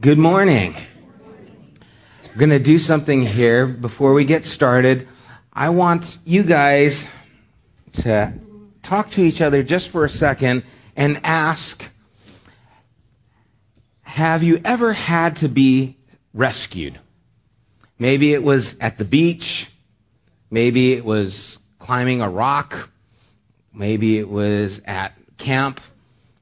Good morning. We're going to do something here before we get started. I want you guys to talk to each other just for a second and ask Have you ever had to be rescued? Maybe it was at the beach. Maybe it was climbing a rock. Maybe it was at camp.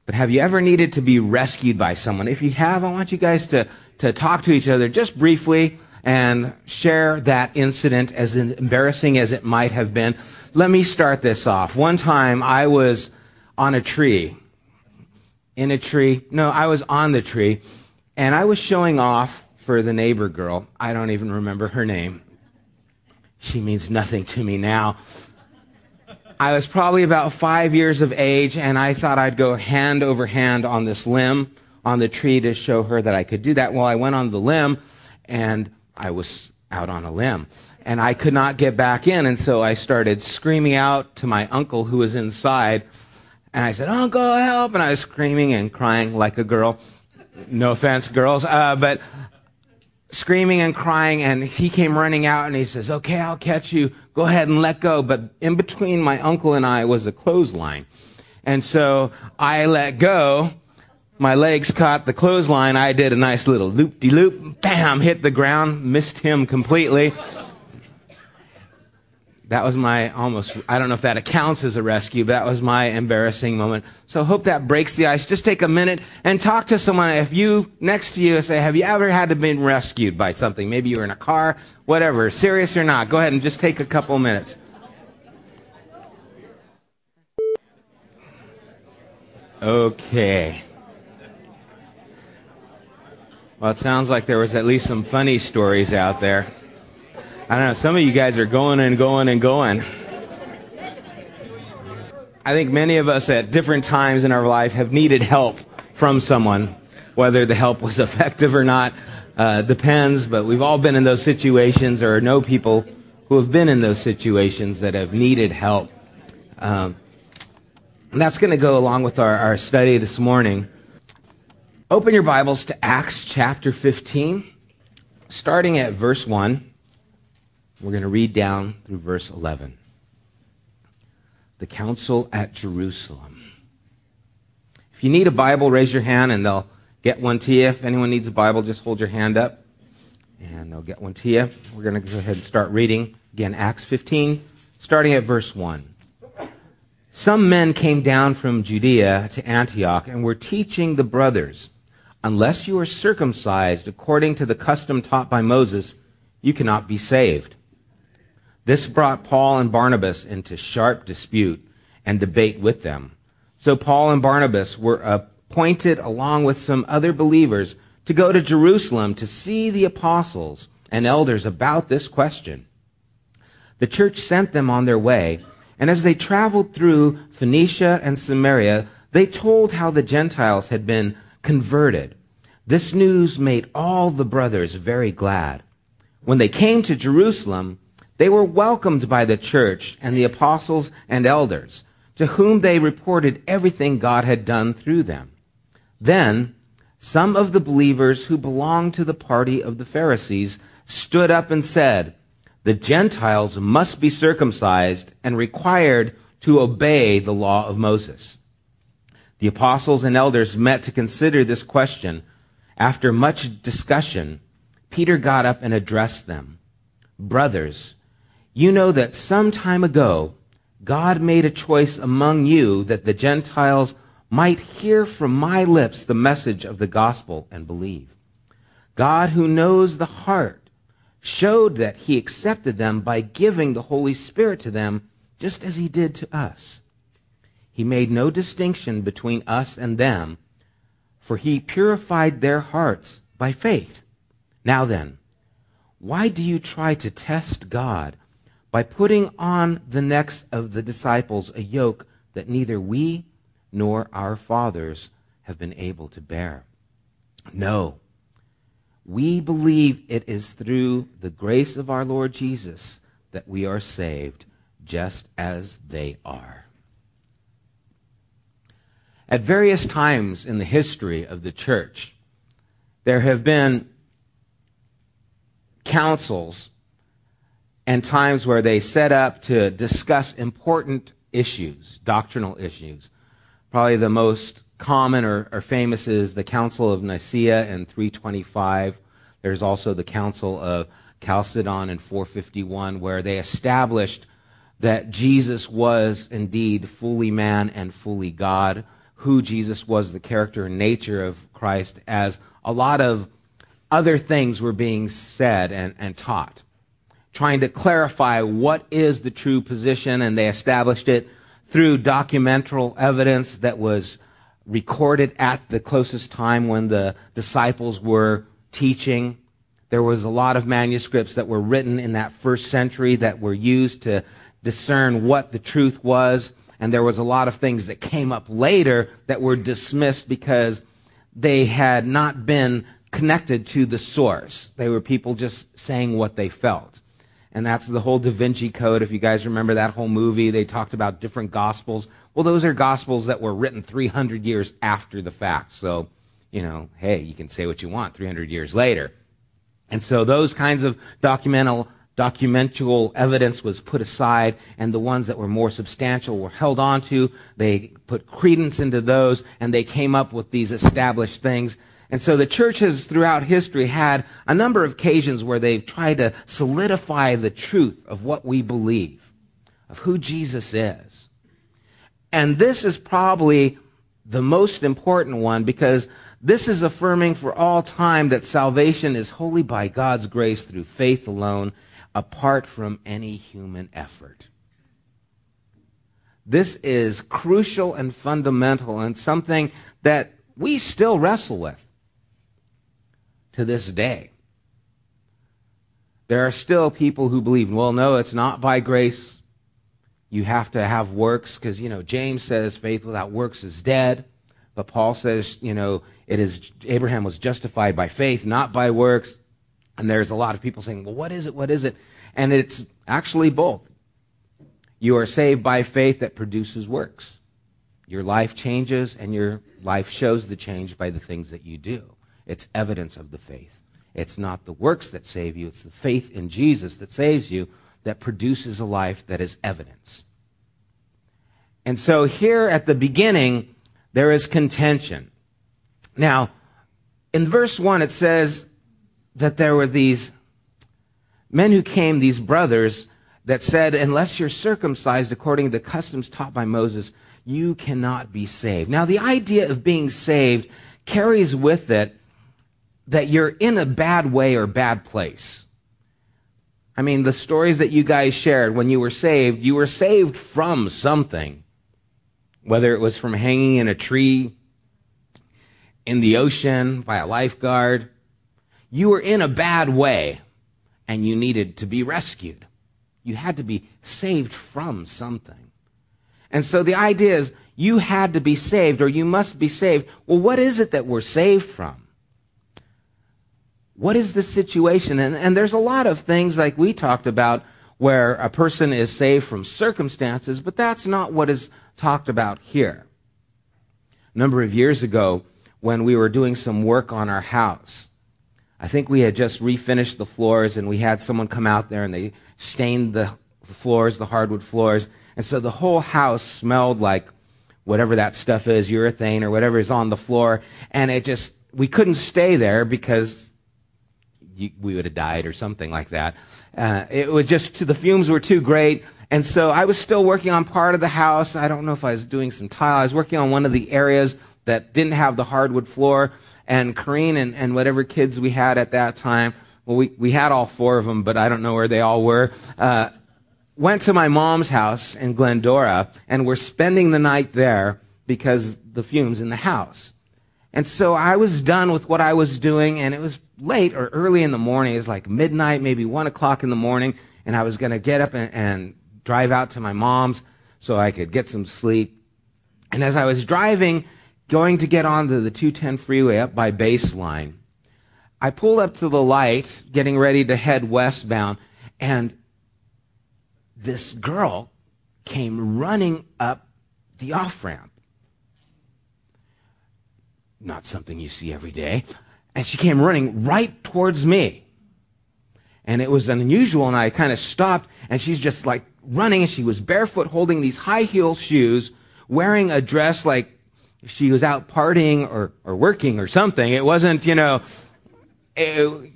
But have you ever needed to be rescued by someone? If you have, I want you guys to, to talk to each other just briefly and share that incident as embarrassing as it might have been. Let me start this off. One time I was on a tree. In a tree. No, I was on the tree. And I was showing off for the neighbor girl. I don't even remember her name. She means nothing to me now. I was probably about five years of age, and I thought I'd go hand over hand on this limb on the tree to show her that I could do that. Well, I went on the limb, and I was out on a limb. And I could not get back in, and so I started screaming out to my uncle who was inside. And I said, Uncle, help! And I was screaming and crying like a girl. No offense, girls. Uh, but screaming and crying, and he came running out and he says, Okay, I'll catch you. Go ahead and let go. But in between my uncle and I was a clothesline. And so I let go. My legs caught the clothesline. I did a nice little loop de loop. Bam! Hit the ground. Missed him completely that was my almost, I don't know if that counts as a rescue, but that was my embarrassing moment. So hope that breaks the ice. Just take a minute and talk to someone. If you, next to you, say, have you ever had to be rescued by something? Maybe you were in a car, whatever, serious or not. Go ahead and just take a couple minutes. Okay. Well, it sounds like there was at least some funny stories out there. I don't know, some of you guys are going and going and going. I think many of us at different times in our life have needed help from someone. Whether the help was effective or not uh, depends, but we've all been in those situations or know people who have been in those situations that have needed help. Um, and that's going to go along with our, our study this morning. Open your Bibles to Acts chapter 15, starting at verse 1. We're going to read down through verse 11. The council at Jerusalem. If you need a Bible, raise your hand and they'll get one to you. If anyone needs a Bible, just hold your hand up and they'll get one to you. We're going to go ahead and start reading. Again, Acts 15, starting at verse 1. Some men came down from Judea to Antioch and were teaching the brothers, Unless you are circumcised according to the custom taught by Moses, you cannot be saved. This brought Paul and Barnabas into sharp dispute and debate with them. So Paul and Barnabas were appointed along with some other believers to go to Jerusalem to see the apostles and elders about this question. The church sent them on their way, and as they traveled through Phoenicia and Samaria, they told how the Gentiles had been converted. This news made all the brothers very glad. When they came to Jerusalem, they were welcomed by the church and the apostles and elders, to whom they reported everything God had done through them. Then some of the believers who belonged to the party of the Pharisees stood up and said, The Gentiles must be circumcised and required to obey the law of Moses. The apostles and elders met to consider this question. After much discussion, Peter got up and addressed them. Brothers, you know that some time ago, God made a choice among you that the Gentiles might hear from my lips the message of the gospel and believe. God, who knows the heart, showed that he accepted them by giving the Holy Spirit to them, just as he did to us. He made no distinction between us and them, for he purified their hearts by faith. Now then, why do you try to test God? By putting on the necks of the disciples a yoke that neither we nor our fathers have been able to bear. No, we believe it is through the grace of our Lord Jesus that we are saved, just as they are. At various times in the history of the church, there have been councils and times where they set up to discuss important issues, doctrinal issues. Probably the most common or, or, famous is the Council of Nicaea in 325. There's also the Council of Chalcedon in 451, where they established that Jesus was indeed fully man and fully God, who Jesus was, the character and nature of Christ, as a lot of other things were being said and, and taught, trying to clarify what is the true position, and they established it through documental evidence that was recorded at the closest time when the disciples were teaching. There was a lot of manuscripts that were written in that first century that were used to discern what the truth was. And there was a lot of things that came up later that were dismissed because they had not been connected to the source. They were people just saying what they felt. And that's the whole Da Vinci Code. If you guys remember that whole movie, they talked about different gospels. Well, those are gospels that were written 300 years after the fact. So, you know, hey, you can say what you want 300 years later. And so those kinds of documental documental evidence was put aside and the ones that were more substantial were held onto. They put credence into those and they came up with these established things. And so the church has throughout history had a number of occasions where they've tried to solidify the truth of what we believe, of who Jesus is. And this is probably the most important one because this is affirming for all time that salvation is wholly by God's grace through faith alone apart from any human effort. This is crucial and fundamental and something that we still wrestle with to this day. There are still people who believe, well, no, it's not by grace. You have to have works because, you know, James says faith without works is dead. But Paul says, you know, it is Abraham was justified by faith, not by works. And there's a lot of people saying, well, what is it? What is it? And it's actually both. You are saved by faith that produces works. Your life changes, and your life shows the change by the things that you do. It's evidence of the faith. It's not the works that save you, it's the faith in Jesus that saves you that produces a life that is evidence. And so here at the beginning, there is contention. Now, in verse 1, it says that there were these men who came, these brothers, that said, unless you're circumcised according to the customs taught by Moses, you cannot be saved. Now, the idea of being saved carries with it that you're in a bad way or bad place. I mean, the stories that you guys shared when you were saved, you were saved from something. Whether it was from hanging in a tree, in the ocean, by a lifeguard, you were in a bad way and you needed to be rescued. You had to be saved from something. And so the idea is you had to be saved or you must be saved. Well, what is it that we're saved from? What is the situation? And, and there's a lot of things like we talked about where a person is saved from circumstances, but that's not what is talked about here. A number of years ago, when we were doing some work on our house, I think we had just refinished the floors and we had someone come out there and they stained the floors, the hardwood floors. And so the whole house smelled like whatever that stuff is, urethane or whatever is on the floor. And it just, we couldn't stay there because you, we would have died or something like that. Uh, it was just, the fumes were too great. And so I was still working on part of the house. I don't know if I was doing some tile. I was working on one of the areas that didn't have the hardwood floor and Corrine and, and whatever kids we had at that time, well, we, we had all four of them, but I don't know where they all were, uh, went to my mom's house in Glendora and were spending the night there because the fumes in the house. And so I was done with what I was doing, and it was late or early in the morning. It was like midnight, maybe one o'clock in the morning, and I was going to get up and, and drive out to my mom's so I could get some sleep. And as I was driving, going to get onto the 210 freeway up by baseline. I pulled up to the light, getting ready to head westbound, and this girl came running up the off ramp. Not something you see every day. And she came running right towards me. And it was unusual, and I kind of stopped, and she's just like running, and she was barefoot holding these high heel shoes, wearing a dress like she was out partying or, or working or something. It wasn't, you know, it,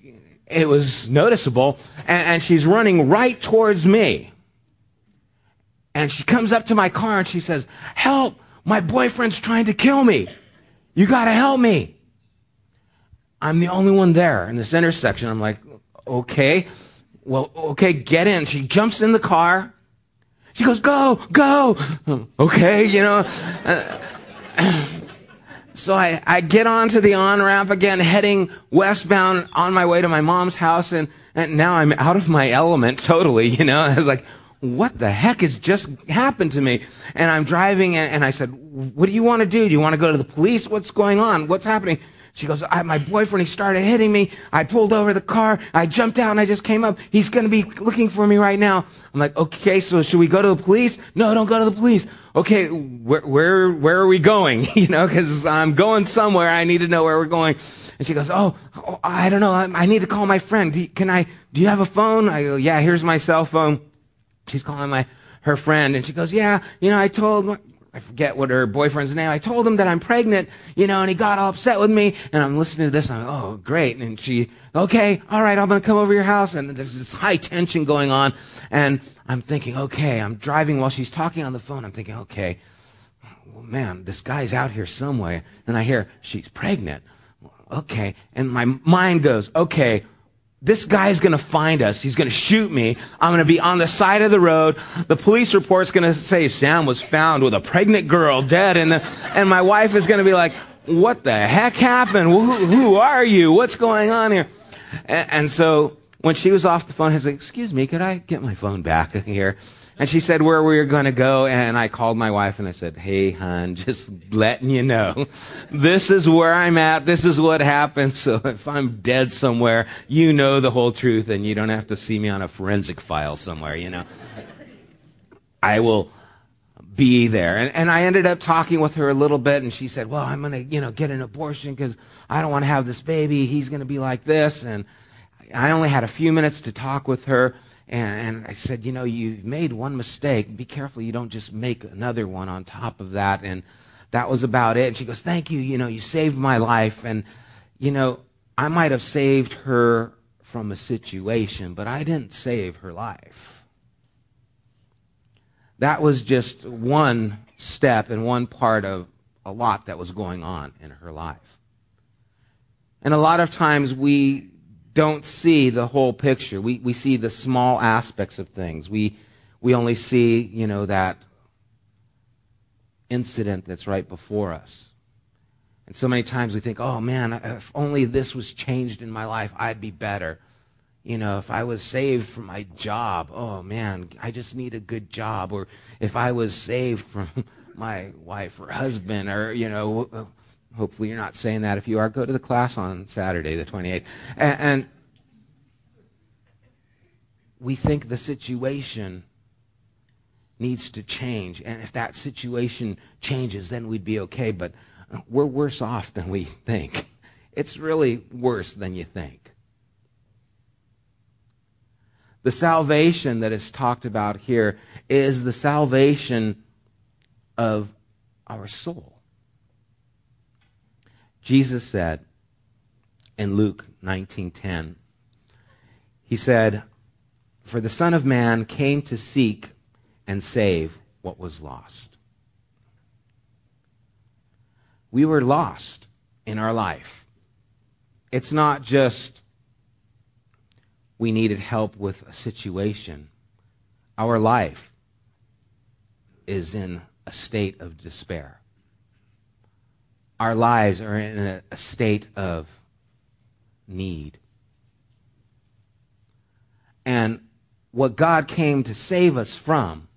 it was noticeable. And, and she's running right towards me. And she comes up to my car and she says, Help! My boyfriend's trying to kill me. You gotta help me. I'm the only one there in this intersection. I'm like, okay, well, okay, get in. She jumps in the car. She goes, go, go. Okay, you know. so I, I get onto the on ramp again, heading westbound on my way to my mom's house, and, and now I'm out of my element totally, you know. I was like, what the heck has just happened to me? And I'm driving, and, and I said, what do you want to do? Do you want to go to the police? What's going on? What's happening? She goes, my boyfriend, he started hitting me. I pulled over the car. I jumped out and I just came up. He's going to be looking for me right now. I'm like, okay, so should we go to the police? No, don't go to the police. Okay, where, where, where are we going? you know, cause I'm going somewhere. I need to know where we're going. And she goes, oh, oh I don't know. I, I, need to call my friend. Do can I, do you have a phone? I go, yeah, here's my cell phone. She's calling my, her friend and she goes, yeah, you know, I told, I forget what her boyfriend's name. I told him that I'm pregnant, you know, and he got all upset with me. And I'm listening to this. And I'm, like, oh, great. And she, okay, all right, I'm going to come over your house. And there's this high tension going on. And I'm thinking, okay, I'm driving while she's talking on the phone. I'm thinking, okay, well, man, this guy's out here somewhere. And I hear she's pregnant. Okay. And my mind goes, okay, this guy's going to find us. He's going to shoot me. I'm going to be on the side of the road. The police report's going to say Sam was found with a pregnant girl dead. And, the, and my wife is going to be like, what the heck happened? Who, who are you? What's going on here? And, and so when she was off the phone, I was like, excuse me, could I get my phone back here? And she said where we were going to go. And I called my wife and I said, Hey, hon, just letting you know. This is where I'm at. This is what happened. So if I'm dead somewhere, you know the whole truth and you don't have to see me on a forensic file somewhere, you know. I will be there. And, and I ended up talking with her a little bit and she said, well, I'm going to, you know, get an abortion because I don't want to have this baby. He's going to be like this. And I only had a few minutes to talk with her. And, I said, you know, you've made one mistake. Be careful you don't just make another one on top of that. And that was about it. And she goes, thank you. You know, you saved my life. And, you know, I might have saved her from a situation, but I didn't save her life. That was just one step and one part of a lot that was going on in her life. And a lot of times we don't see the whole picture. We, we see the small aspects of things. We, we only see, you know, that incident that's right before us. And so many times we think, oh man, if only this was changed in my life, I'd be better. You know, if I was saved from my job, oh man, I just need a good job. Or if I was saved from my wife or husband, or, you know, Hopefully, you're not saying that. If you are, go to the class on Saturday, the 28th. And, and we think the situation needs to change. And if that situation changes, then we'd be okay. But we're worse off than we think. It's really worse than you think. The salvation that is talked about here is the salvation of our soul. Jesus said in Luke 19:10, he said, "For the Son of Man came to seek and save what was lost." We were lost in our life. It's not just we needed help with a situation. Our life is in a state of despair our lives are in a, a state of need. And what God came to save us from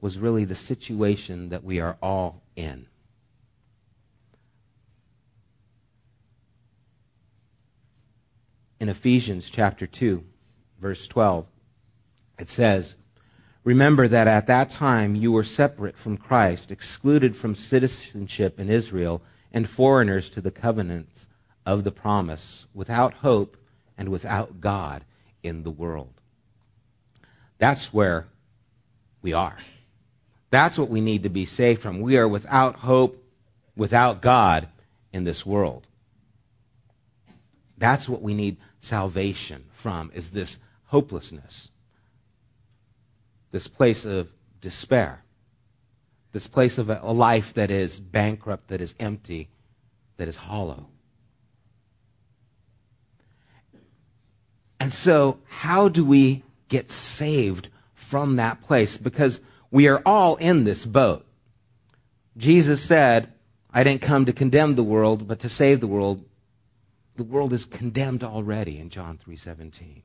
was really the situation that we are all in. In Ephesians chapter 2, verse 12, it says, Remember that at that time you were separate from Christ, excluded from citizenship in Israel, and foreigners to the covenants of the promise, without hope and without God in the world. That's where we are. That's what we need to be saved from. We are without hope, without God in this world. That's what we need salvation from is this hopelessness. This place of despair. This place of a life that is bankrupt, that is empty, that is hollow. And so, how do we get saved from that place? Because we are all in this boat. Jesus said, I didn't come to condemn the world, but to save the world. The world is condemned already in John 3:17.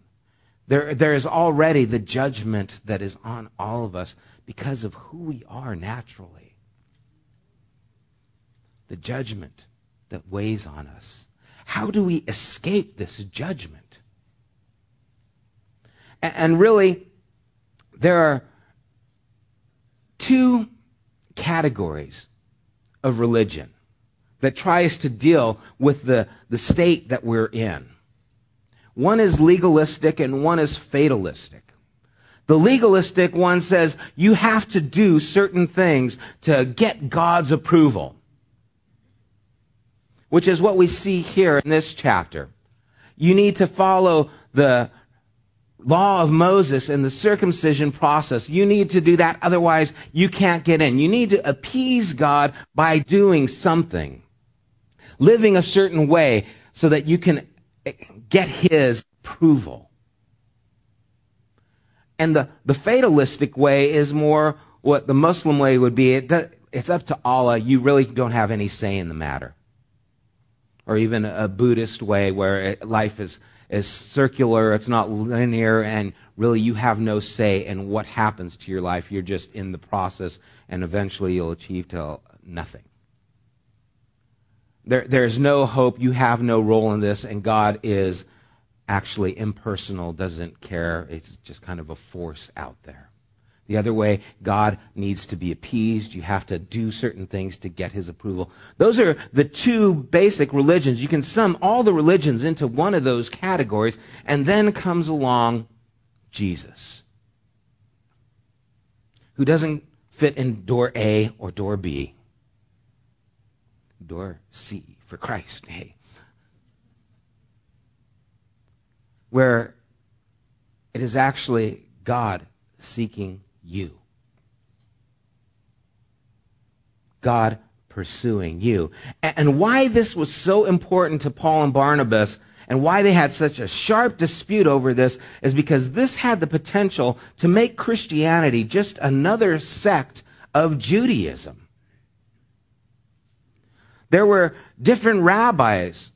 There, there is already the judgment that is on all of us because of who we are naturally. The judgment that weighs on us. How do we escape this judgment? And really, there are two categories of religion that tries to deal with the, the state that we're in. One is legalistic and one is fatalistic. The legalistic one says you have to do certain things to get God's approval, which is what we see here in this chapter. You need to follow the law of Moses and the circumcision process. You need to do that, otherwise you can't get in. You need to appease God by doing something, living a certain way so that you can get his approval. And the, the fatalistic way is more what the Muslim way would be. It, it's up to Allah. You really don't have any say in the matter. Or even a Buddhist way where it, life is is circular, it's not linear, and really you have no say in what happens to your life. You're just in the process, and eventually you'll achieve to nothing. There, there's no hope. You have no role in this, and God is actually impersonal, doesn't care. It's just kind of a force out there. The other way, God needs to be appeased. You have to do certain things to get his approval. Those are the two basic religions. You can sum all the religions into one of those categories, and then comes along Jesus, who doesn't fit in door A or door B. Door C for Christ, hey. Where it is actually God seeking you. God pursuing you. And why this was so important to Paul and Barnabas and why they had such a sharp dispute over this is because this had the potential to make Christianity just another sect of Judaism. There were different rabbis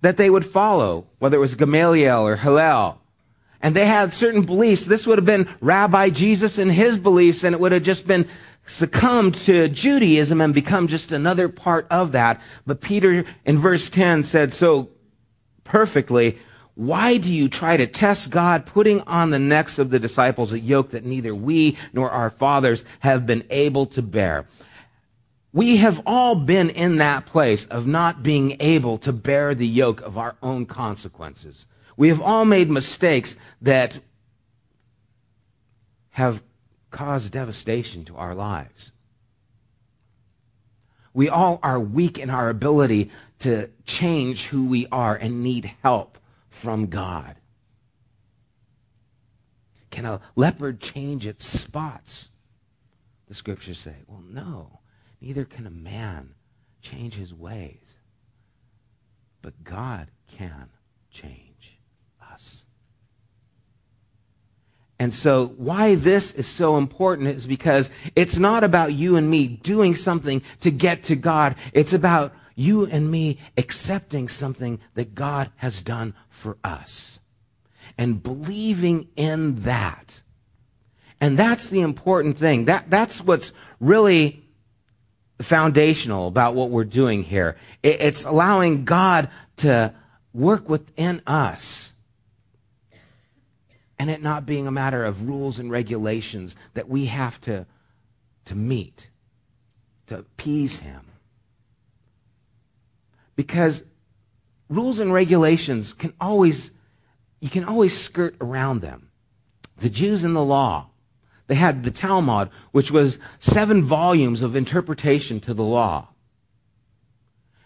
that they would follow, whether it was Gamaliel or Hillel and they had certain beliefs. This would have been Rabbi Jesus and his beliefs, and it would have just been succumbed to Judaism and become just another part of that. But Peter in verse 10 said so perfectly, why do you try to test God, putting on the necks of the disciples a yoke that neither we nor our fathers have been able to bear? We have all been in that place of not being able to bear the yoke of our own consequences. We have all made mistakes that have caused devastation to our lives. We all are weak in our ability to change who we are and need help from God. Can a leopard change its spots? The scriptures say, well, no. Neither can a man change his ways. But God can change. Us. And so, why this is so important is because it's not about you and me doing something to get to God. It's about you and me accepting something that God has done for us and believing in that. And that's the important thing. That, that's what's really foundational about what we're doing here. It's allowing God to work within us and it not being a matter of rules and regulations that we have to, to meet, to appease him. because rules and regulations can always, you can always skirt around them. The Jews in the law, they had the Talmud, which was seven volumes of interpretation to the law.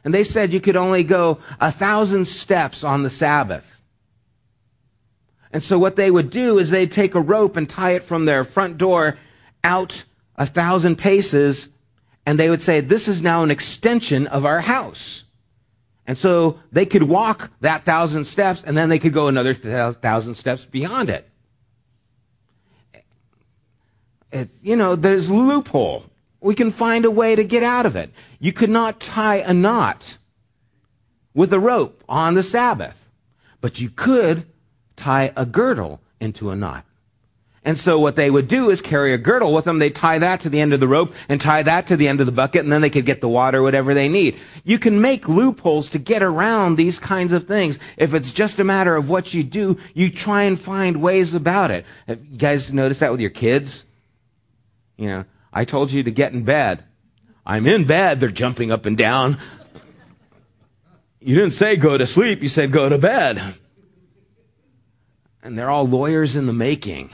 And they said you could only go a thousand steps on the Sabbath. And so what they would do is they'd take a rope and tie it from their front door out a thousand paces, and they would say, This is now an extension of our house. And so they could walk that thousand steps, and then they could go another thousand steps beyond it. You know, there's loophole. We can find a way to get out of it. You could not tie a knot with a rope on the Sabbath, but you could tie a girdle into a knot. And so what they would do is carry a girdle with them. They tie that to the end of the rope and tie that to the end of the bucket, and then they could get the water, whatever they need. You can make loopholes to get around these kinds of things. If it's just a matter of what you do, you try and find ways about it. Have you guys notice that with your kids? You know, I told you to get in bed. I'm in bed. They're jumping up and down. You didn't say go to sleep. You said go to bed. And they're all lawyers in the making.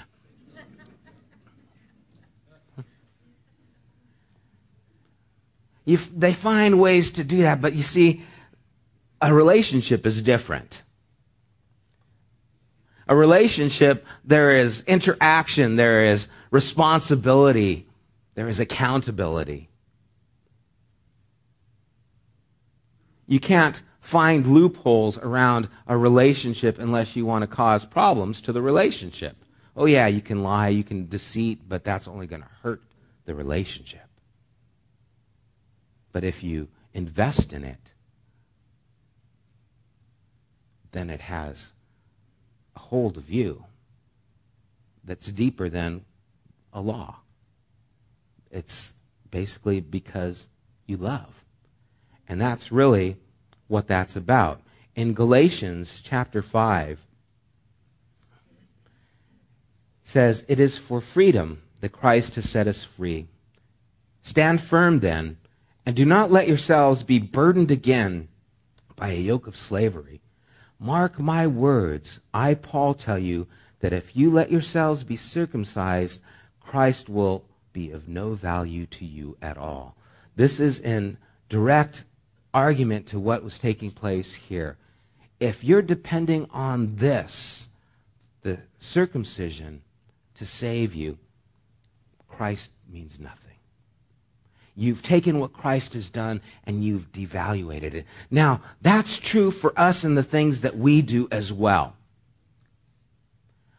You, they find ways to do that, but you see, a relationship is different. A relationship, there is interaction, there is responsibility, there is accountability. You can't find loopholes around a relationship unless you want to cause problems to the relationship. Oh, yeah, you can lie, you can deceit, but that's only going to hurt the relationship. But if you invest in it, then it has hold of you that's deeper than a law. It's basically because you love. And that's really what that's about. In Galatians chapter 5, says, It is for freedom that Christ has set us free. Stand firm then and do not let yourselves be burdened again by a yoke of slavery. Mark my words. I, Paul, tell you that if you let yourselves be circumcised, Christ will be of no value to you at all. This is in direct argument to what was taking place here. If you're depending on this, the circumcision, to save you, Christ means nothing. You've taken what Christ has done and you've devaluated it. Now, that's true for us in the things that we do as well.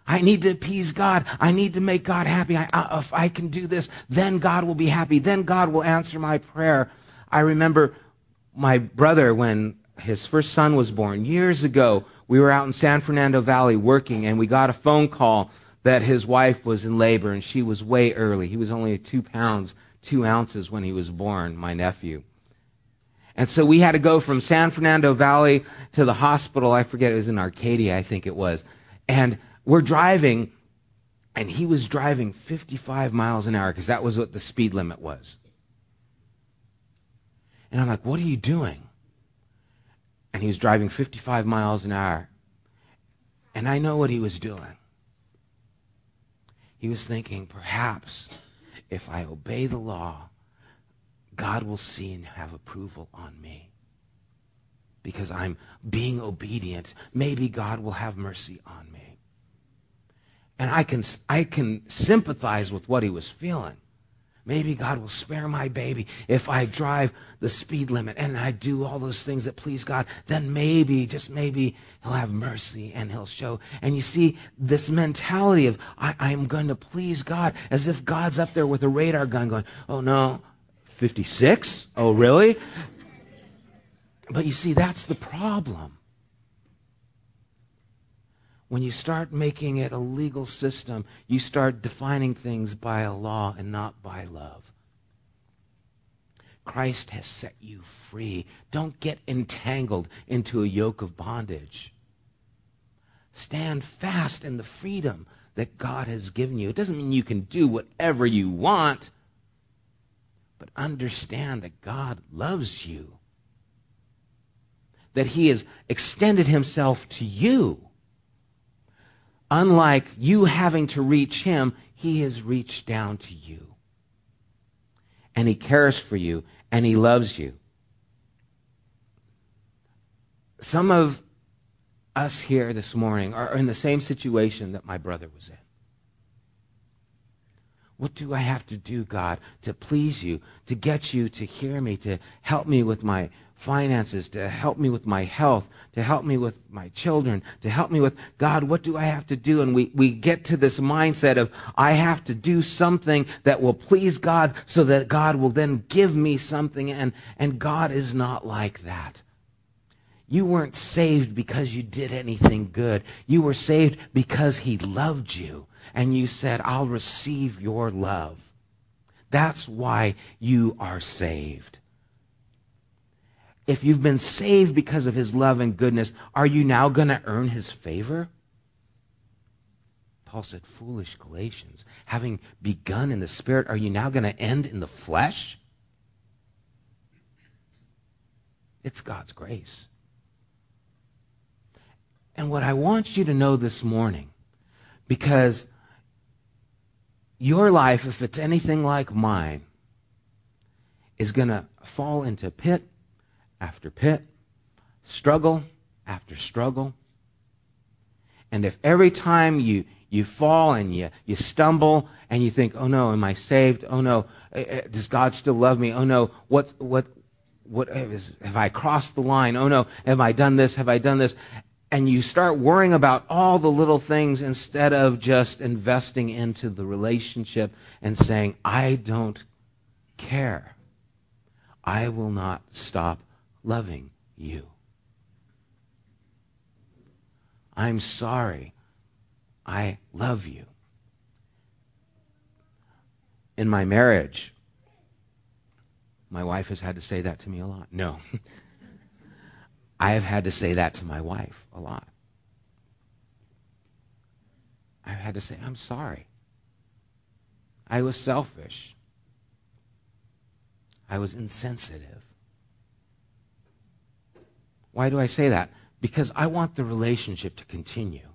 I need to appease God. I need to make God happy. I, I, if I can do this, then God will be happy. Then God will answer my prayer. I remember my brother when his first son was born years ago. We were out in San Fernando Valley working, and we got a phone call that his wife was in labor, and she was way early. He was only two pounds two ounces when he was born, my nephew. And so we had to go from San Fernando Valley to the hospital. I forget, it was in Arcadia, I think it was. And we're driving, and he was driving 55 miles an hour because that was what the speed limit was. And I'm like, what are you doing? And he was driving 55 miles an hour. And I know what he was doing. He was thinking, perhaps if I obey the law, God will see and have approval on me. Because I'm being obedient, maybe God will have mercy on me. And I can, I can sympathize with what he was feeling. Maybe God will spare my baby if I drive the speed limit and I do all those things that please God. Then maybe, just maybe, He'll have mercy and He'll show. And you see, this mentality of, I, am going to please God, as if God's up there with a radar gun going, oh no, 56? Oh, really? But you see, that's the problem when you start making it a legal system, you start defining things by a law and not by love. Christ has set you free. Don't get entangled into a yoke of bondage. Stand fast in the freedom that God has given you. It doesn't mean you can do whatever you want, but understand that God loves you. that he has extended himself to you. Unlike you having to reach him, he has reached down to you. And he cares for you and he loves you. Some of us here this morning are in the same situation that my brother was in. What do I have to do, God, to please you, to get you to hear me, to help me with my finances, to help me with my health, to help me with my children, to help me with God, what do I have to do? And we, we get to this mindset of I have to do something that will please God so that God will then give me something. And, and God is not like that. You weren't saved because you did anything good. You were saved because He loved you and you said, I'll receive your love. That's why you are saved. If you've been saved because of his love and goodness, are you now going to earn his favor? Paul said, Foolish Galatians, having begun in the Spirit, are you now going to end in the flesh? It's God's grace. And what I want you to know this morning, because your life, if it's anything like mine, is going to fall into a pit after pit, struggle after struggle. And if every time you, you fall and you, you stumble and you think, oh no, am I saved? Oh no, eh, eh, does God still love me? Oh no, what, what, what is, have I crossed the line? Oh no, have I done this? Have I done this? and you start worrying about all the little things instead of just investing into the relationship and saying, I don't care. I will not stop loving you. I'm sorry. I love you. In my marriage, my wife has had to say that to me a lot. No. I have had to say that to my wife a lot. I've had to say, I'm sorry. I was selfish. I was insensitive. Why do I say that? Because I want the relationship to continue.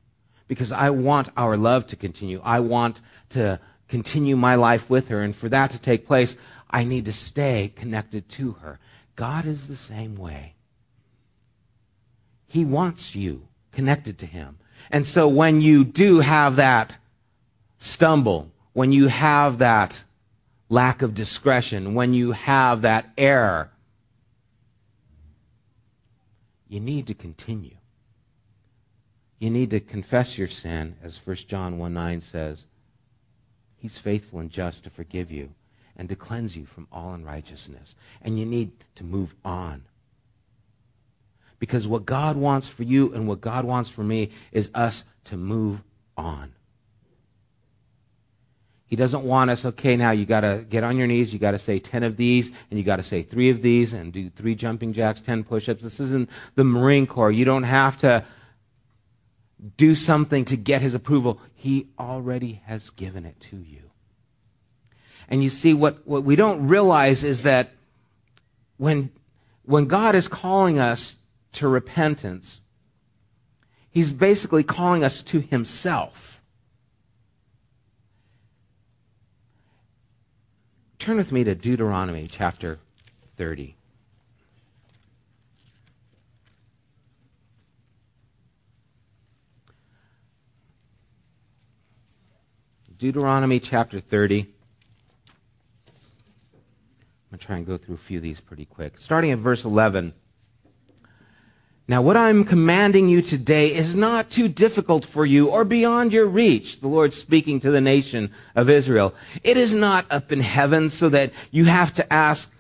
Because I want our love to continue. I want to continue my life with her. And for that to take place, I need to stay connected to her. God is the same way. He wants you connected to Him. And so when you do have that stumble, when you have that lack of discretion, when you have that error, you need to continue. You need to confess your sin, as 1 John 1 9 says. He's faithful and just to forgive you and to cleanse you from all unrighteousness. And you need to move on because what God wants for you and what God wants for me is us to move on. He doesn't want us, okay, now you got to get on your knees, you got to say 10 of these, and you got to say three of these, and do three jumping jacks, 10 push ups. This isn't the Marine Corps. You don't have to do something to get his approval. He already has given it to you. And you see, what, what we don't realize is that when, when God is calling us to repentance, he's basically calling us to himself. Turn with me to Deuteronomy chapter 30. Deuteronomy chapter 30. I'm going to try and go through a few of these pretty quick. Starting at verse 11. Now, what I'm commanding you today is not too difficult for you or beyond your reach, the Lord speaking to the nation of Israel. It is not up in heaven so that you have to ask,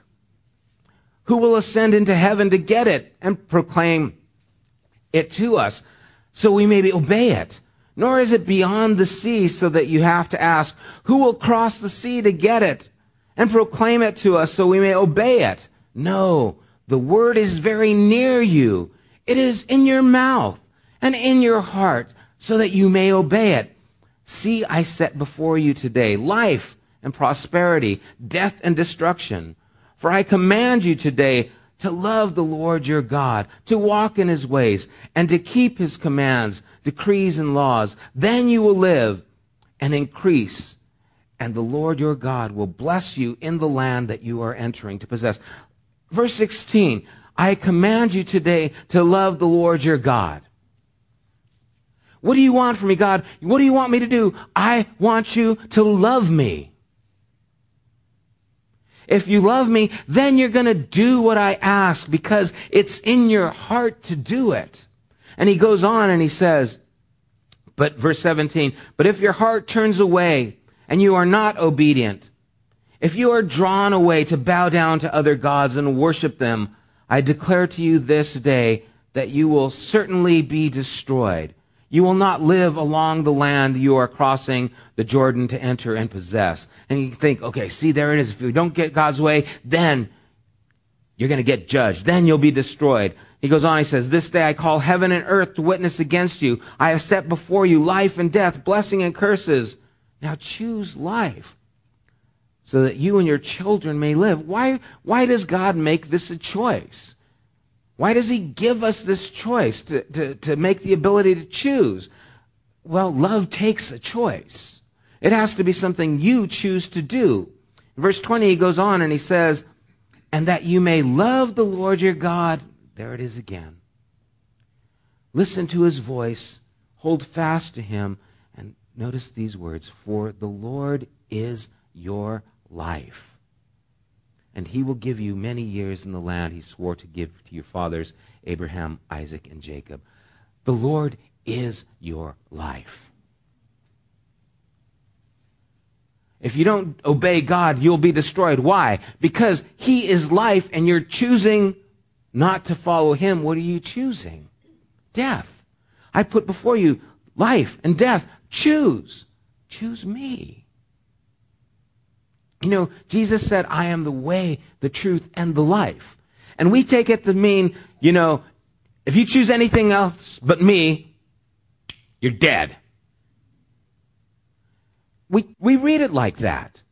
who will ascend into heaven to get it and proclaim it to us so we may obey it? Nor is it beyond the sea so that you have to ask, who will cross the sea to get it and proclaim it to us so we may obey it? No, the word is very near you it is in your mouth and in your heart so that you may obey it. See, I set before you today life and prosperity, death and destruction. For I command you today to love the Lord your God, to walk in his ways, and to keep his commands, decrees, and laws. Then you will live and increase, and the Lord your God will bless you in the land that you are entering to possess. Verse 16, I command you today to love the Lord your God. What do you want from me, God? What do you want me to do? I want you to love me. If you love me, then you're going to do what I ask because it's in your heart to do it. And he goes on and he says, but verse 17, but if your heart turns away and you are not obedient, if you are drawn away to bow down to other gods and worship them, I declare to you this day that you will certainly be destroyed. You will not live along the land you are crossing the Jordan to enter and possess. And you think, okay, see, there it is. If you don't get God's way, then you're going to get judged. Then you'll be destroyed. He goes on, he says, This day I call heaven and earth to witness against you. I have set before you life and death, blessing and curses. Now choose life so that you and your children may live. Why, why does God make this a choice? Why does he give us this choice to, to, to make the ability to choose? Well, love takes a choice. It has to be something you choose to do. verse 20, he goes on and he says, And that you may love the Lord your God. There it is again. Listen to his voice, hold fast to him, and notice these words For the Lord is your life and he will give you many years in the land he swore to give to your fathers, Abraham, Isaac, and Jacob. The Lord is your life. If you don't obey God, you'll be destroyed. Why? Because he is life and you're choosing not to follow him. What are you choosing? Death. I put before you life and death. Choose. Choose me. You know, Jesus said, I am the way, the truth, and the life. And we take it to mean, you know, if you choose anything else but me, you're dead. We, we read it like that.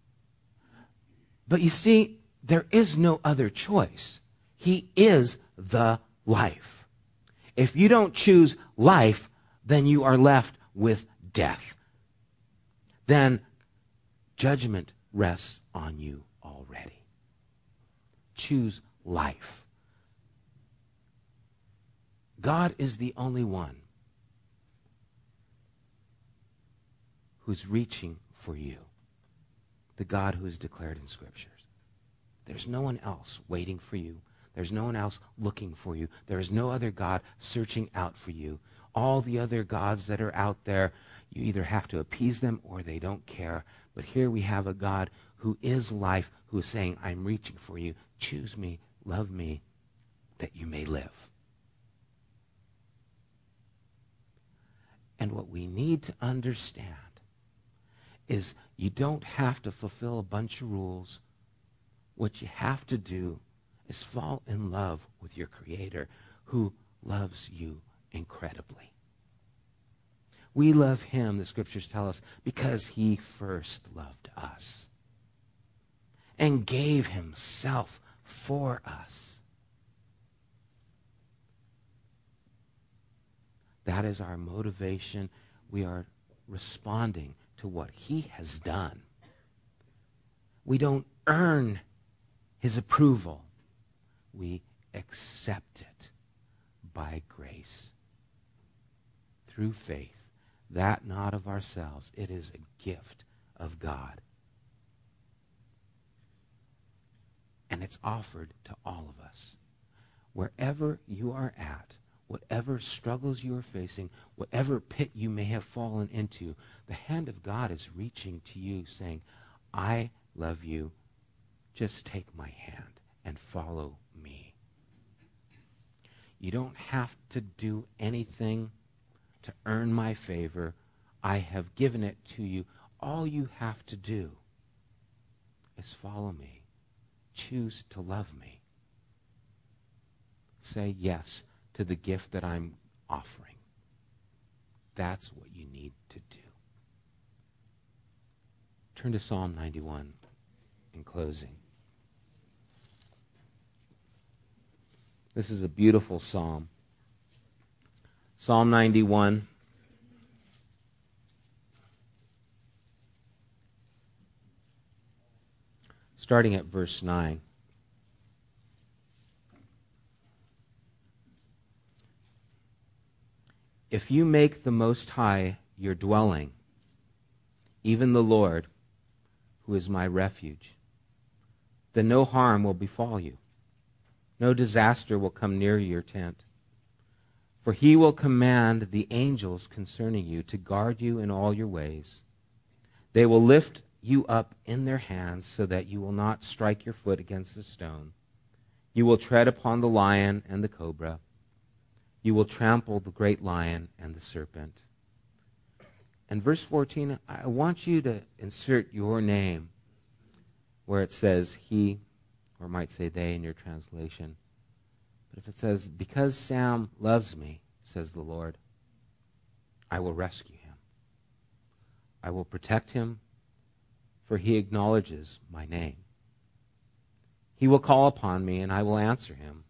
But you see, there is no other choice. He is the life. If you don't choose life, then you are left with death. Then judgment rests on you already. Choose life. God is the only one who's reaching for you, the God who is declared in Scriptures. There's no one else waiting for you. There's no one else looking for you. There is no other God searching out for you. All the other gods that are out there, you either have to appease them or they don't care. But here we have a God who is life, who is saying, I'm reaching for you. Choose me, love me, that you may live. And what we need to understand is you don't have to fulfill a bunch of rules. What you have to do is fall in love with your Creator who loves you incredibly. We love him, the scriptures tell us, because he first loved us and gave himself for us. That is our motivation. We are responding to what he has done. We don't earn his approval. We accept it by grace through faith that not of ourselves. It is a gift of God. And it's offered to all of us. Wherever you are at, whatever struggles you are facing, whatever pit you may have fallen into, the hand of God is reaching to you saying, I love you. Just take my hand and follow me. You don't have to do anything to earn my favor. I have given it to you. All you have to do is follow me. Choose to love me. Say yes to the gift that I'm offering. That's what you need to do. Turn to Psalm 91 in closing. This is a beautiful psalm. Psalm 91. Starting at verse 9. If you make the Most High your dwelling, even the Lord, who is my refuge, then no harm will befall you. No disaster will come near your tent. For he will command the angels concerning you to guard you in all your ways. They will lift you up in their hands so that you will not strike your foot against a stone. You will tread upon the lion and the cobra. You will trample the great lion and the serpent. And verse 14, I want you to insert your name where it says he, or might say they in your translation. But if it says, Because Sam loves me, says the Lord, I will rescue him. I will protect him, for he acknowledges my name. He will call upon me, and I will answer him.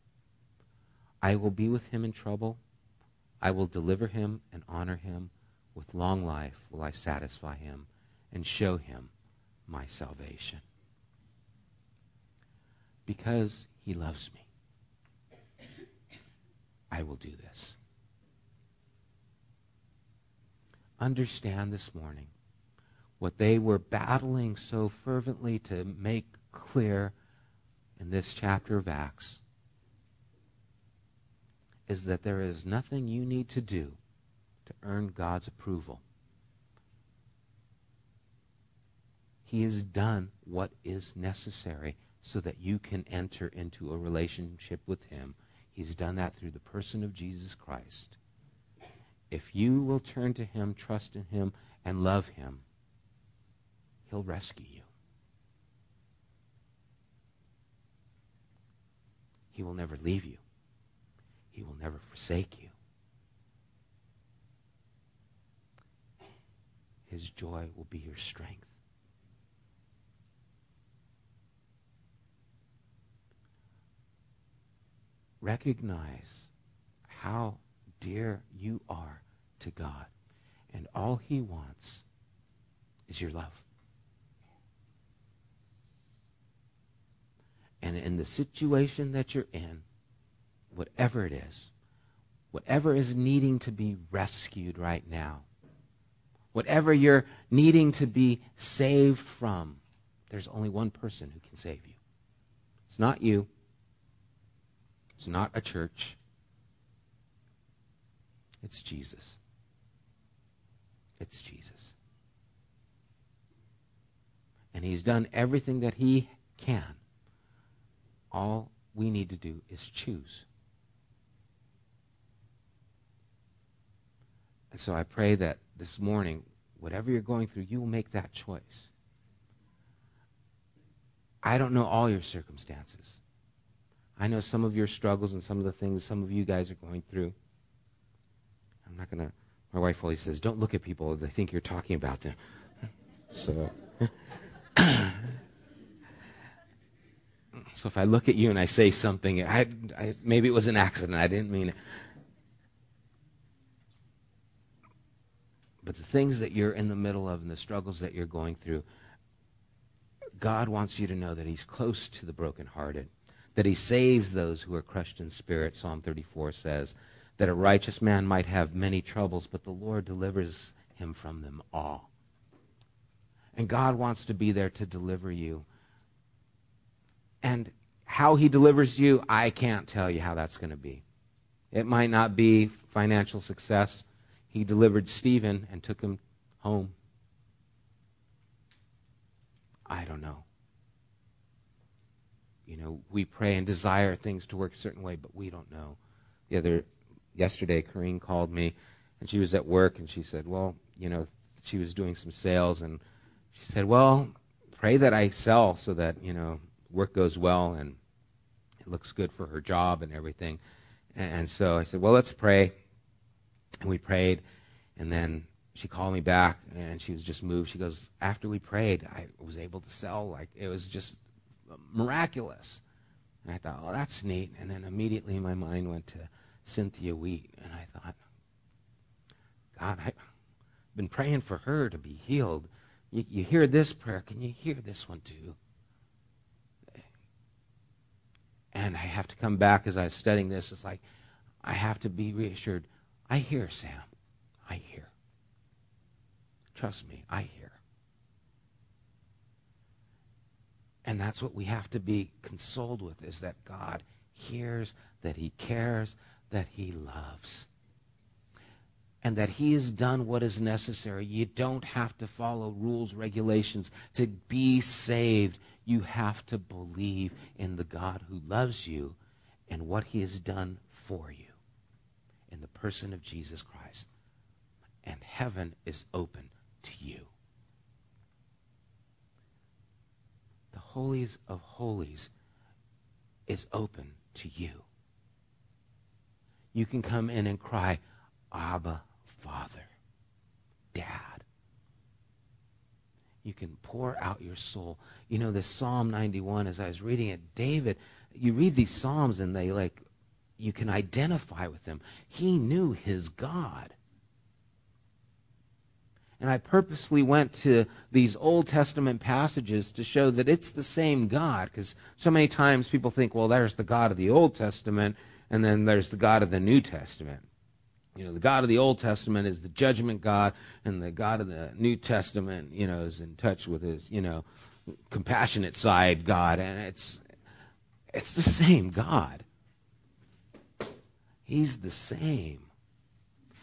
I will be with him in trouble. I will deliver him and honor him. With long life will I satisfy him and show him my salvation. Because he loves me, I will do this. Understand this morning what they were battling so fervently to make clear in this chapter of Acts is that there is nothing you need to do to earn God's approval. He has done what is necessary so that you can enter into a relationship with Him. He's done that through the person of Jesus Christ. If you will turn to Him, trust in Him, and love Him, He'll rescue you. He will never leave you. He will never forsake you. His joy will be your strength. Recognize how dear you are to God, and all He wants is your love. And in the situation that you're in, whatever it is, whatever is needing to be rescued right now, whatever you're needing to be saved from, there's only one person who can save you. It's not you. It's not a church. It's Jesus. It's Jesus. And he's done everything that he can. All we need to do is choose. And so I pray that this morning, whatever you're going through, you will make that choice. I don't know all your circumstances. I know some of your struggles and some of the things some of you guys are going through. I'm not going to, my wife always says, don't look at people, they think you're talking about them. So, so if I look at you and I say something, I, I, maybe it was an accident, I didn't mean it. But the things that you're in the middle of and the struggles that you're going through, God wants you to know that He's close to the brokenhearted, that He saves those who are crushed in spirit, Psalm 34 says, that a righteous man might have many troubles, but the Lord delivers him from them all. And God wants to be there to deliver you. And how He delivers you, I can't tell you how that's going to be. It might not be financial success he delivered Stephen and took him home. I don't know. Know, we pray and desire things to work a certain way, but we don't know. The other yesterday, Corrine called me, and she was at work, and she said, "Well, you know, she was doing some sales, and she said, well, pray that I sell so that you know work goes well and it looks good for her job and everything." And so I said, "Well, let's pray." And we prayed, and then she called me back, and she was just moved. She goes, after we prayed, I was able to sell. Like it was just miraculous. And I thought, oh, that's neat. And then immediately my mind went to Cynthia Wheat. And I thought, God, I've been praying for her to be healed. You, you hear this prayer. Can you hear this one too? And I have to come back as I was studying this. It's like, I have to be reassured. I hear, Sam. I hear. Trust me, I hear. And that's what we have to be consoled with is that God hears, that he cares, that he loves. And that he has done what is necessary. You don't have to follow rules, regulations to be saved. You have to believe in the God who loves you and what he has done for you in the person of Jesus Christ. And heaven is open to you. The holies of holies is open to you. You can come in and cry, Abba, Father, Dad. You can pour out your soul. You know, this Psalm 91, as I was reading it, David, you read these Psalms and they like, you can identify with them. He knew his God. And I purposely went to these Old Testament passages to show that it's the same God, because so many times people think, well, there's the God of the Old Testament, and then there's the God of the New Testament. You know, the God of the Old Testament is the judgment God, and the God of the New Testament, you know, is in touch with his, you know, compassionate side God, and it's it's the same God. He's the same.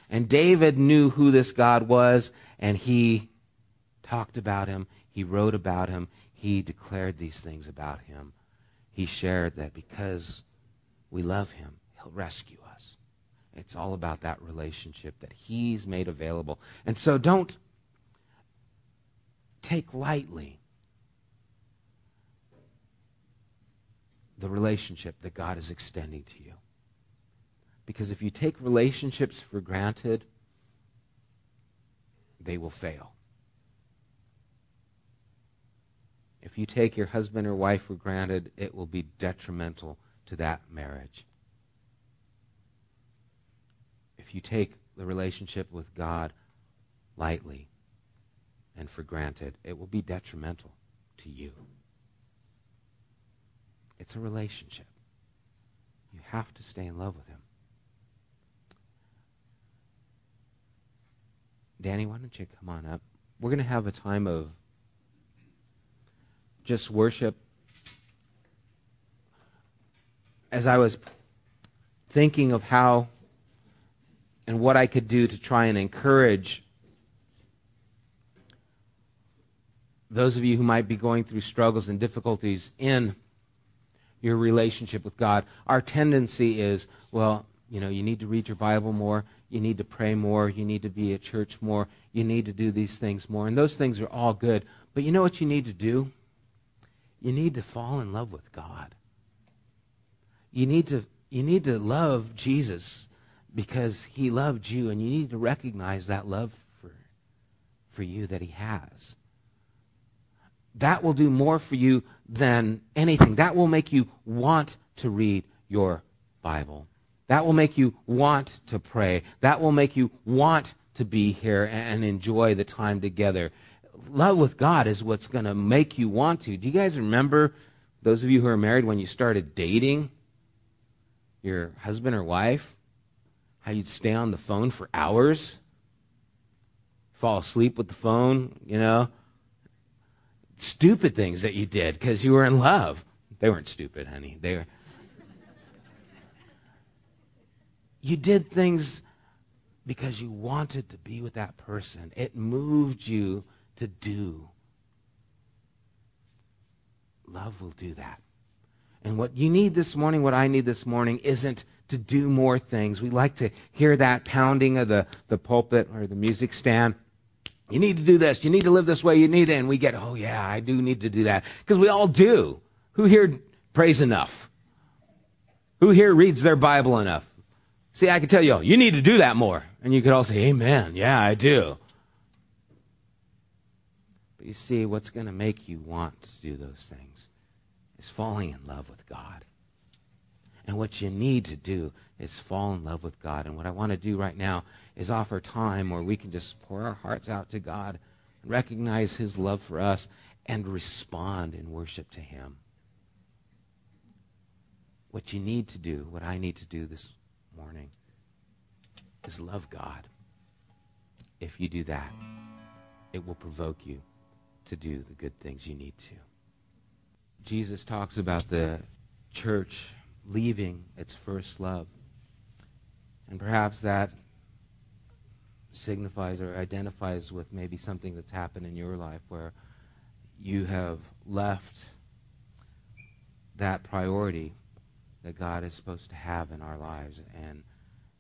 And David knew who this God was, and he talked about him. He wrote about him. He declared these things about him. He shared that because we love him, he'll rescue us. It's all about that relationship that he's made available. And so don't take lightly the relationship that God is extending to you. Because if you take relationships for granted, they will fail. If you take your husband or wife for granted, it will be detrimental to that marriage. If you take the relationship with God lightly and for granted, it will be detrimental to you. It's a relationship. You have to stay in love with Him. Danny, why don't you come on up? We're going to have a time of just worship. As I was thinking of how and what I could do to try and encourage those of you who might be going through struggles and difficulties in your relationship with God, our tendency is, well, you know, you need to read your Bible more. You need to pray more. You need to be at church more. You need to do these things more. And those things are all good. But you know what you need to do? You need to fall in love with God. You need to, you need to love Jesus because he loved you, and you need to recognize that love for, for you that he has. That will do more for you than anything. That will make you want to read your Bible. That will make you want to pray. That will make you want to be here and enjoy the time together. Love with God is what's going to make you want to. Do you guys remember, those of you who are married, when you started dating your husband or wife? How you'd stay on the phone for hours? Fall asleep with the phone, you know? Stupid things that you did because you were in love. They weren't stupid, honey. They were You did things because you wanted to be with that person. It moved you to do. Love will do that. And what you need this morning, what I need this morning, isn't to do more things. We like to hear that pounding of the, the pulpit or the music stand. You need to do this. You need to live this way. You need it. And we get, oh, yeah, I do need to do that. Because we all do. Who here prays enough? Who here reads their Bible enough? See, I could tell you, you need to do that more. And you could all say, Amen. Yeah, I do. But you see, what's going to make you want to do those things is falling in love with God. And what you need to do is fall in love with God. And what I want to do right now is offer time where we can just pour our hearts out to God and recognize His love for us and respond in worship to Him. What you need to do, what I need to do this morning, is love God. If you do that, it will provoke you to do the good things you need to. Jesus talks about the church leaving its first love. And perhaps that signifies or identifies with maybe something that's happened in your life where you have left that priority that God is supposed to have in our lives and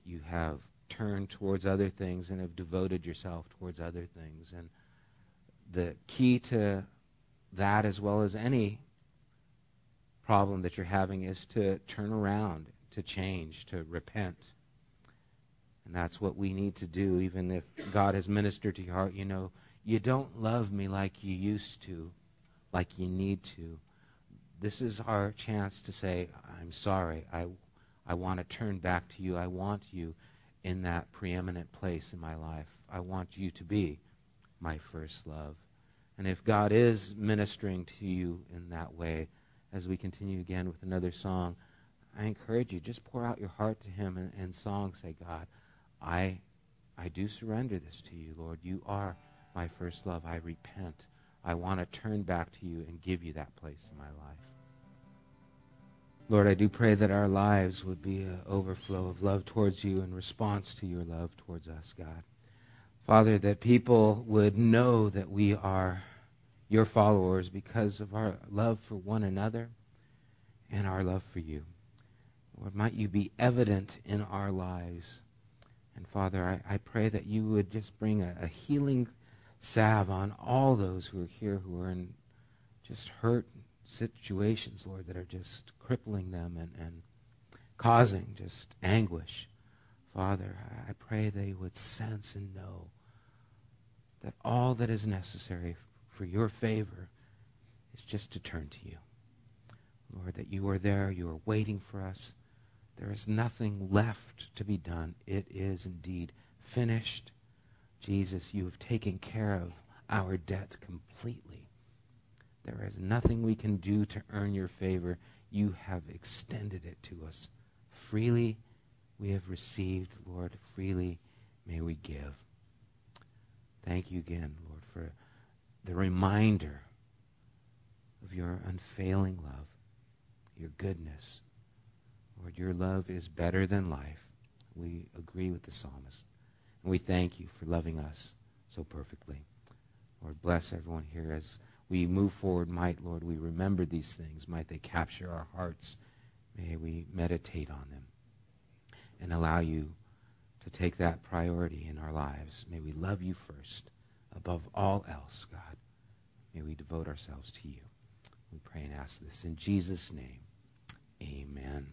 you have turned towards other things and have devoted yourself towards other things and the key to that as well as any problem that you're having is to turn around, to change, to repent. And that's what we need to do, even if God has ministered to your heart. You know, you don't love me like you used to, like you need to. This is our chance to say, I'm sorry. I, I want to turn back to you. I want you in that preeminent place in my life. I want you to be my first love. And if God is ministering to you in that way, as we continue again with another song, I encourage you, just pour out your heart to him in song. Say, God, I, I do surrender this to you, Lord. You are my first love. I repent. I want to turn back to you and give you that place in my life. Lord, I do pray that our lives would be an overflow of love towards you in response to your love towards us, God. Father, that people would know that we are your followers because of our love for one another and our love for you. Lord, might you be evident in our lives. And Father, I, I pray that you would just bring a, a healing salve on all those who are here who are in just hurt situations, Lord, that are just crippling them and, and causing just anguish. Father, I pray they would sense and know that all that is necessary for your favor is just to turn to you. Lord, that you are there, you are waiting for us. There is nothing left to be done. It is indeed finished. Jesus, you have taken care of our debt completely. There is nothing we can do to earn your favor. You have extended it to us. Freely we have received, Lord. Freely may we give. Thank you again, Lord, for the reminder of your unfailing love, your goodness. Lord, your love is better than life. We agree with the psalmist. And we thank you for loving us so perfectly. Lord, bless everyone here as we move forward. Might, Lord, we remember these things. Might they capture our hearts. May we meditate on them and allow you to take that priority in our lives. May we love you first above all else, God. May we devote ourselves to you. We pray and ask this in Jesus' name. Amen.